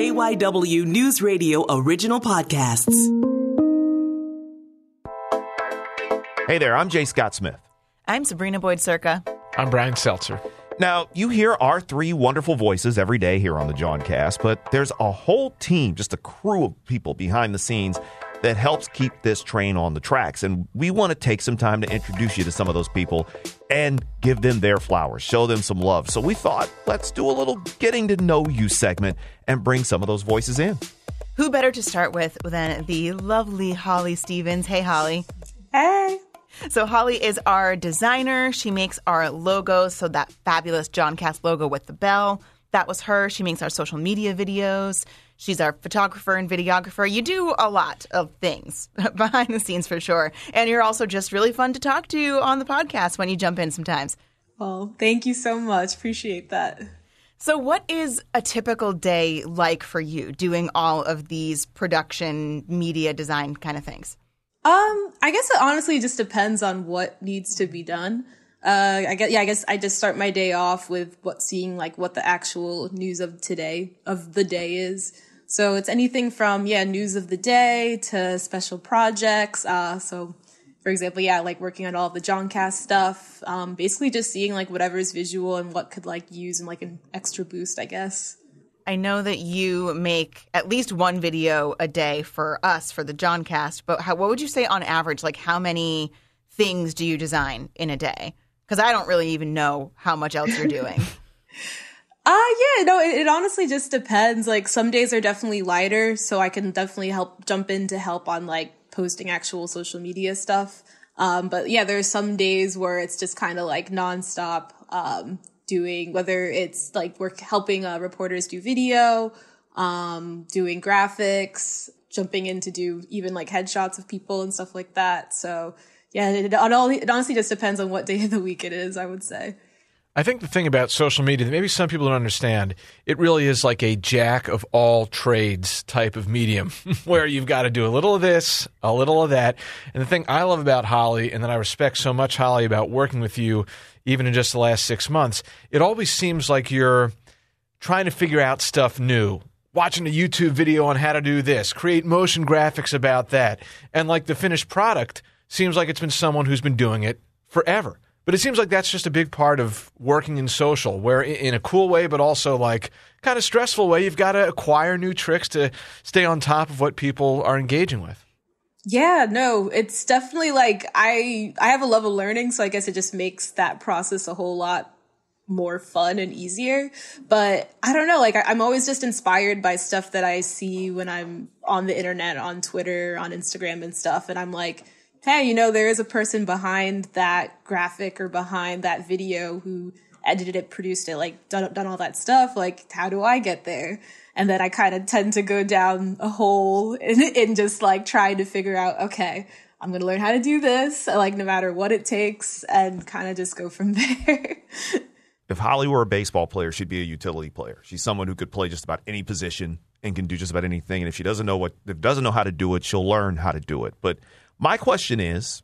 KYW News Radio original podcasts. Hey there, I'm Jay Scott Smith. I'm Sabrina Boyd Surka. I'm Brian Seltzer. Now, you hear our three wonderful voices every day here on the Jawncast, but there's a whole team, just a crew of people behind the scenes that helps keep this train on the tracks. And we want to take some time to introduce you to some of those people and give them their flowers, show them some love. So we thought, let's do a little getting to know you segment and bring some of those voices in. Who better to start with than the lovely Holli Stephens? Hey, Holli. Hey. So Holli is our designer. She makes our logos. So that fabulous Jawncast logo with the bell, that was her. She makes our social media videos. She's our photographer and videographer. You do a lot of things behind the scenes for sure. And you're also just really fun to talk to on the podcast when you jump in sometimes. Well, thank you so much. Appreciate that. So, what is a typical day like for you doing all of these production, media design kind of things? Um, I guess it honestly just depends on what needs to be done. Uh, I guess, yeah, I guess I just start my day off with what seeing like what the actual news of today of the day is. So it's anything from, yeah, news of the day to special projects. Uh, so for example, yeah, like working on all the Jawncast stuff. Um, basically just seeing like whatever is visual and what could like use and like an extra boost, I guess. I know that you make at least one video a day for us for the Jawncast, but how, what would you say on average? Like, how many things do you design in a day? Because I don't really even know how much else you're doing. Uh yeah, no, it, it, honestly just depends. Like some days are definitely lighter, so I can definitely help jump in to help on like posting actual social media stuff. Um, but yeah, there's some days where it's just kind of like nonstop, um, doing whether it's like we're helping uh, reporters do video, um, doing graphics, jumping in to do even like headshots of people and stuff like that. So yeah, it, it, it honestly just depends on what day of the week it is. I would say. I think the thing about social media that maybe some people don't understand, it really is like a jack of all trades type of medium where you've got to do a little of this, a little of that. And the thing I love about Holli and that I respect so much, Holli, about working with you, even in just the last six months, it always seems like you're trying to figure out stuff new. Watching a YouTube video on how to do this, create motion graphics about that. And like the finished product seems like it's been someone who's been doing it forever. But it seems like that's just a big part of working in social, where in a cool way, but also like kind of stressful way, you've got to acquire new tricks to stay on top of what people are engaging with. Yeah, no, it's definitely like I I have a love of learning, so I guess it just makes that process a whole lot more fun and easier. But I don't know, like I, am always just inspired by stuff that I see when I'm on the internet, on Twitter, on Instagram and stuff, and I'm like hey, you know, there is a person behind that graphic or behind that video who edited it, produced it, like done, done all that stuff. Like, how do I get there? And then I kind of tend to go down a hole in, in just like trying to figure out, okay, I'm going to learn how to do this, like no matter what it takes and kind of just go from there. if Holli were a baseball player, she'd be a utility player. She's someone who could play just about any position and can do just about anything. And if she doesn't know what, if doesn't know how to do it, she'll learn how to do it. But my question is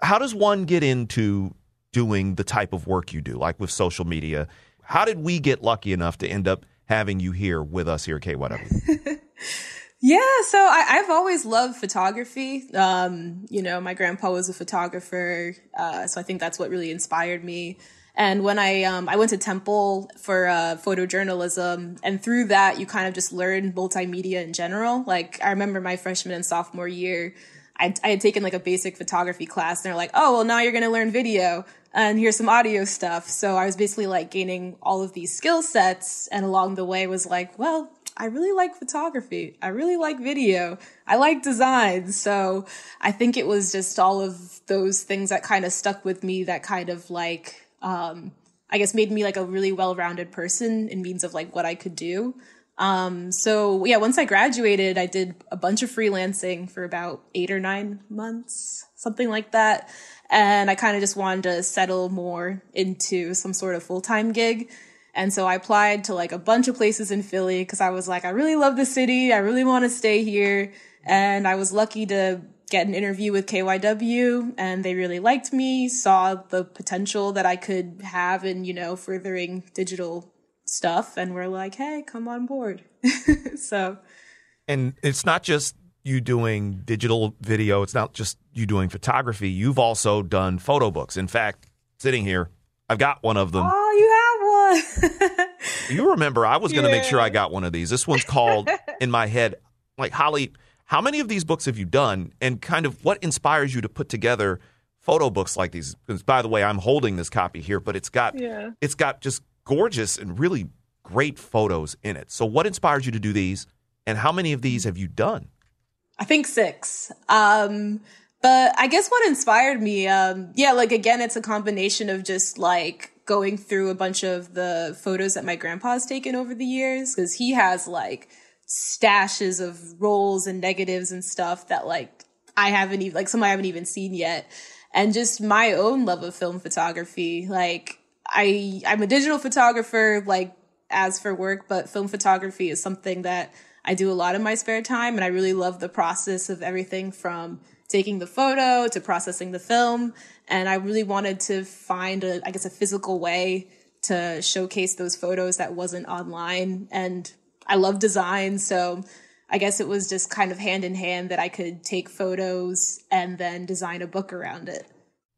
how does one get into doing the type of work you do, like with social media? How did we get lucky enough to end up having you here with us here at KYW? yeah, so I, have always loved photography. Um, you know, my grandpa was a photographer, uh, so I think that's what really inspired me. And when I um, I went to Temple for uh, photojournalism, and through that, you kind of just learn multimedia in general. Like I remember my freshman and sophomore year, I, I had taken like a basic photography class and they're like, oh, well, now you're going to learn video and here's some audio stuff. So I was basically like gaining all of these skill sets. And along the way was like, well, I really like photography. I really like video. I like design. So I think it was just all of those things that kind of stuck with me that kind of like, um, I guess made me like a really well-rounded person in means of like what I could do. Um, so yeah, once I graduated, I did a bunch of freelancing for about eight or nine months, something like that. And I kind of just wanted to settle more into some sort of full time gig. And so I applied to like a bunch of places in Philly because I was like, I really love the city. I really want to stay here. And I was lucky to get an interview with KYW and they really liked me, saw the potential that I could have in, you know, furthering digital stuff and we're like, hey, come on board. so, And it's not just you doing digital video, it's not just you doing photography. You've also done photo books. In fact, sitting here, I've got one of them. oh, you have one. You remember, I was going to make sure I got one of these. This one's called in my head, like Holli. How many of these books have you done, and kind of what inspires you to put together photo books like these? Because by the way, I'm holding this copy here, but it's got Yeah. it's got just gorgeous and really great photos in it. So, what inspires you to do these, and how many of these have you done? I think six. Um, but I guess what inspired me, um, yeah, like again, it's a combination of just like going through a bunch of the photos that my grandpa's taken over the years because he has like stashes of rolls and negatives and stuff that like I haven't even like some I haven't even seen yet. And just my own love of film photography. Like I I'm a digital photographer like as for work, but film photography is something that I do a lot in my spare time and I really love the process of everything from taking the photo to processing the film and I really wanted to find a I guess a physical way to showcase those photos that wasn't online and I love design so I guess it was just kind of hand in hand that I could take photos and then design a book around it.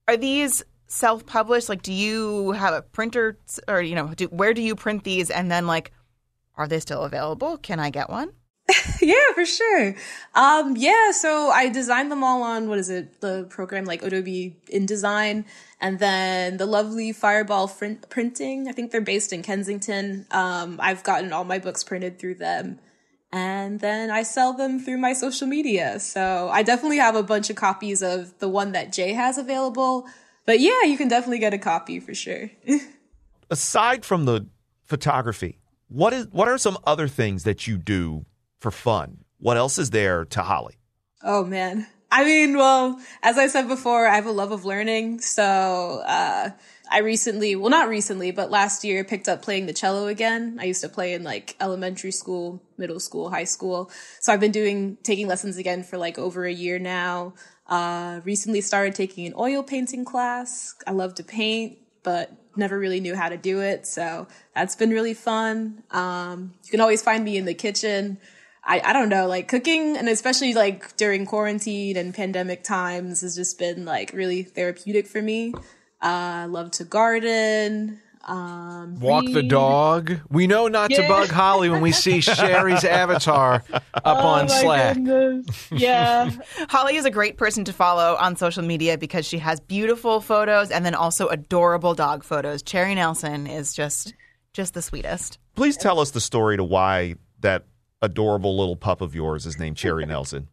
Are these self-published? Like, do you have a printer, or you know, do, where do you print these? And then, like, are they still available? Can I get one? yeah, for sure. Um, yeah, so I designed them all on what is it, the program like Adobe InDesign, and then the lovely Fireball Print- Printing. I think they're based in Kensington. Um, I've gotten all my books printed through them, and then I sell them through my social media. So I definitely have a bunch of copies of the one that Jay has available. But yeah, you can definitely get a copy for sure. Aside from the photography, what is what are some other things that you do for fun? What else is there to Holli? Oh man. I mean, well, as I said before, I have a love of learning. So, uh, I recently, well, not recently, but last year picked up playing the cello again. I used to play in like elementary school, middle school, high school. So I've been doing, taking lessons again for like over a year now. Uh, recently started taking an oil painting class. I love to paint, but never really knew how to do it. So that's been really fun. Um, you can always find me in the kitchen. I, I don't know, like cooking and especially like during quarantine and pandemic times has just been like really therapeutic for me. Uh, I love to garden. Um, Walk the dog. We know not to bug Holli when we see Cherry's avatar up Oh on my Slack. goodness. Yeah. Holli is a great person to follow on social media because she has beautiful photos and then also adorable dog photos. Cherry Nelson is just just the sweetest. Please tell us the story to why that adorable little pup of yours is named Cherry Nelson.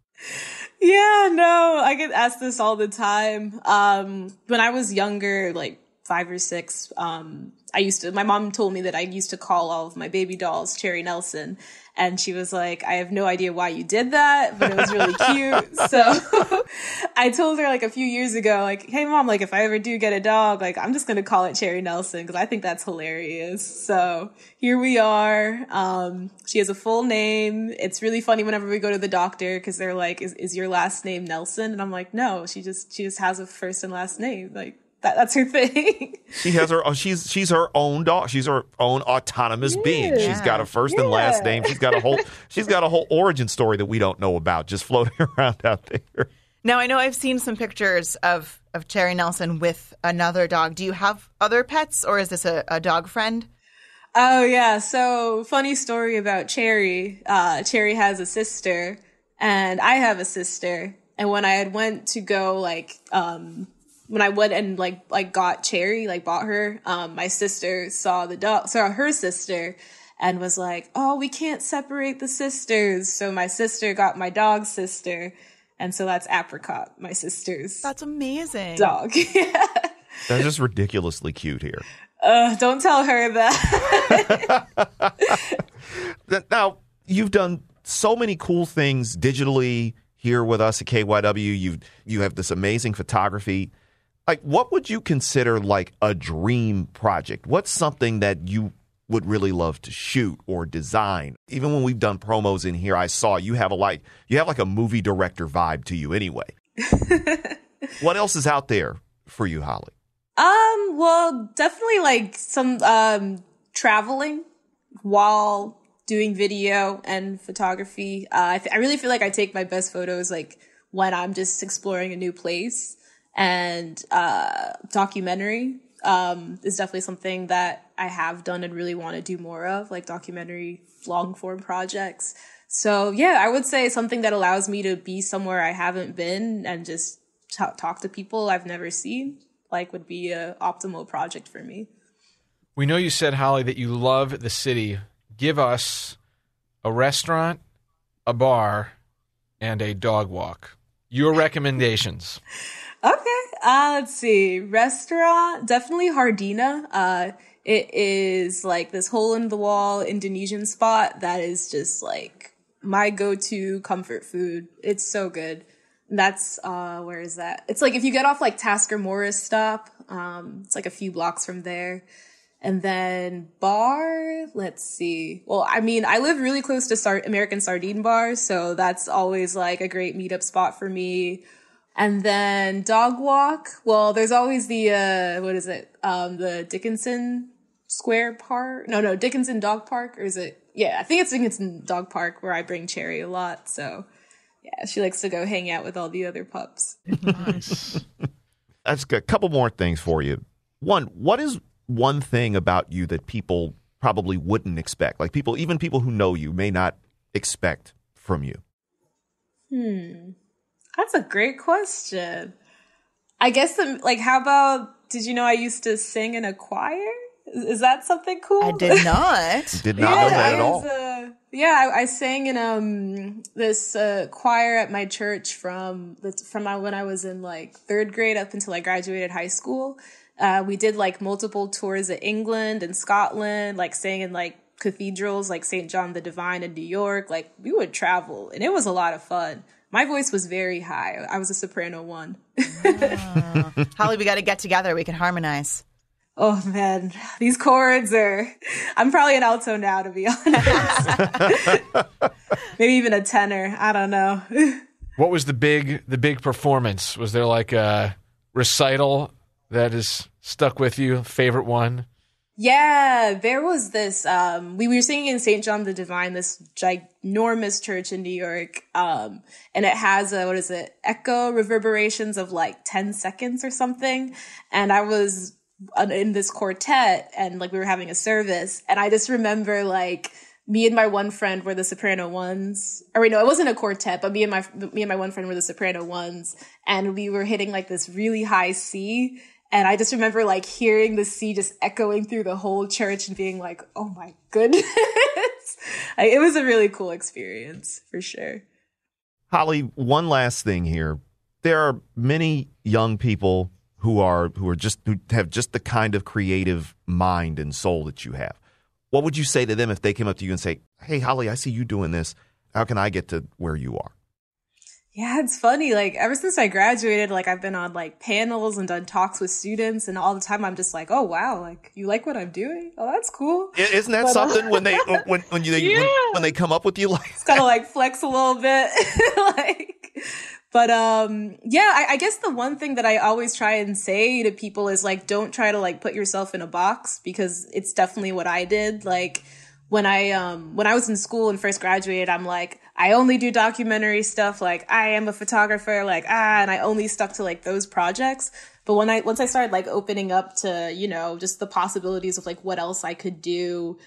Yeah, no, I get asked this all the time. Um, when I was younger, like five or six, um, I used to, my mom told me that I used to call all of my baby dolls Cherry Nelson. And she was like, I have no idea why you did that, but it was really cute. So I told her like a few years ago, like, hey mom, like if I ever do get a dog, like I'm just going to call it Cherry Nelson because I think that's hilarious. So here we are. Um, she has a full name. It's really funny whenever we go to the doctor because they're like, is, is your last name Nelson? And I'm like, no, she just, she just has a first and last name. Like that, that's her thing. She has her. oh, She's she's her own dog. She's her own autonomous being. She's got a first and last name. She's got a whole. She's got a whole origin story that we don't know about, just floating around out there. Now I know I've seen some pictures of of Cherry Nelson with another dog. Do you have other pets or is this a, a dog friend? Oh yeah, so funny story about Cherry. Uh, Cherry has a sister, and I have a sister. And when I had went to go like, um, when I went and like like got Cherry, like bought her, um, my sister saw the dog, saw her sister, and was like, "Oh, we can't separate the sisters." So my sister got my dog's sister, and so that's Apricot, my sister's That's amazing. dog. yeah. That's just ridiculously cute here. Uh, don't tell her that. Now you've done so many cool things digitally here with us at KYW. You you have this amazing photography. Like, what would you consider like a dream project? What's something that you would really love to shoot or design? Even when we've done promos in here, I saw you have a like you have like a movie director vibe to you. Anyway, what else is out there for you, Holli? Um, well, definitely like some um traveling. while doing video and photography. Uh, I, really feel like I take my best photos like when I'm just exploring a new place and uh, documentary um, is definitely something that I have done and really want to do more of, like documentary long form projects. So yeah, I would say something that allows me to be somewhere I haven't been and just t- talk to people I've never seen, like would be a optimal project for me. We know you said, Holly, that you love the city. Give us a restaurant, a bar, and a dog walk. Your recommendations. Okay. Uh, let's see. Restaurant, definitely Hardena. Uh, it is like this hole in the wall Indonesian spot that is just like my go-to comfort food. It's so good. That's, uh, where is that? It's like if you get off like Tasker Morris stop, um, it's like a few blocks from there. And then bar, let's see. Well, I mean, I live really close to Sar- American Sardine Bar, so that's always like a great meetup spot for me. And then dog walk. Well, there's always the uh what is it? Um the Dickinson Square Park. No, no, Dickinson Dog Park or is it? Yeah, I think it's Dickinson Dog Park where I bring Cherry a lot. So, yeah, she likes to go hang out with all the other pups. That's a couple more things for you. One, what is one thing about you that people probably wouldn't expect? Like people, even people who know you, may not expect from you. Hmm. That's a great question. I guess the like how about did you know I used to sing in a choir? Is, is that something cool? I did not. Did not know that I at all. was, uh, yeah, I, I sang in um this uh, choir at my church from the, from my, when I was in like third grade up until I graduated high school. Uh, we did like multiple tours of England and Scotland, like sang in like cathedrals like St. John the Divine in New York. Like we would travel, and it was a lot of fun. My voice was very high. I was a soprano one. Holli, we got to get together. We can harmonize. Oh man, these chords are. I'm probably an alto now, to be honest. Maybe even a tenor. I don't know. What was the big the big performance? Was there like a recital that is stuck with you? Favorite one? Yeah, there was this. Um, we were singing in St. John the Divine, this ginormous church in New York, um, and it has a what is it? Echo reverberations of like ten seconds or something. And I was in this quartet, and like we were having a service, and I just remember like me and my one friend were the soprano ones. Or wait, no, it wasn't a quartet, but me and my me and my one friend were the soprano ones, and we were hitting like this really high C. And I just remember like hearing the sea just echoing through the whole church and being like, "Oh my goodness!" like, it was a really cool experience for sure. Holli, one last thing here. There are many young people who are who are just who have just the kind of creative mind and soul that you have. What would you say to them if they came up to you and say, "Hey, Holli, I see you doing this. How can I get to where you are?" Yeah, it's funny. Like ever since I graduated, like I've been on like panels and done talks with students, and all the time I'm just like, oh wow, like you like what I'm doing? Oh, that's cool. Isn't that But, uh, something when they when when you they, when, when they come up with you like It's kind of like flex a little bit, like. But um, yeah, I, I guess the one thing that I always try and say to people is like, don't try to like put yourself in a box because it's definitely what I did. Like when I um when I was in school and first graduated, I'm like, I only do documentary stuff. Like I am a photographer. Like ah, and I only stuck to like those projects. But when I once I started like opening up to you know just the possibilities of like what else I could do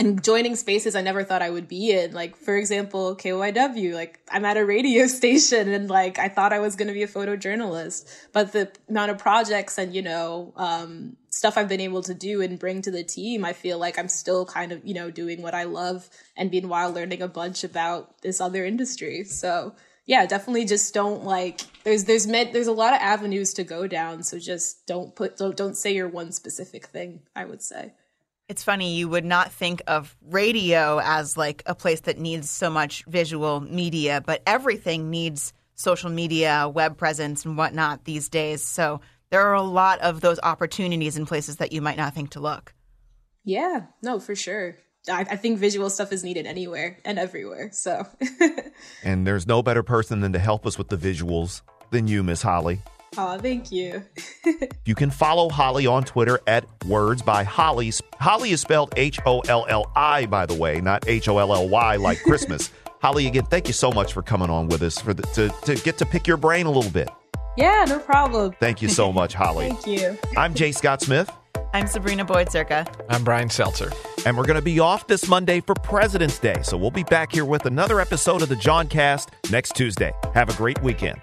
and joining spaces I never thought I would be in. Like, for example, KYW, like I'm at a radio station and like I thought I was going to be a photojournalist, but the amount of projects and, you know, um, stuff I've been able to do and bring to the team, I feel like I'm still kind of, you know, doing what I love and meanwhile learning a bunch about this other industry. So yeah, definitely just don't like, there's, there's met, there's a lot of avenues to go down. So just don't put, don't, don't say you're one specific thing, I would say. It's funny, you would not think of radio as like a place that needs so much visual media, but everything needs social media, web presence, and whatnot these days. So there are a lot of those opportunities in places that you might not think to look. Yeah, no, for sure. I, I think visual stuff is needed anywhere and everywhere. So, And there's no better person than to help us with the visuals than you, Miss Holli. Oh, thank you. You can follow Holli on Twitter at Words by Holli. Holli is spelled H O L L I, by the way, not H O L L Y like Christmas. Holli, again, thank you so much for coming on with us for the, to, to get to pick your brain a little bit. Yeah, no problem. Thank you so much, Holli. Thank you. I'm Jay Scott Smith, I'm Sabrina Boyd Surka. I'm Brian Seltzer. and we're going to be off this Monday for President's Day. So we'll be back here with another episode of the Jawncast next Tuesday. Have a great weekend.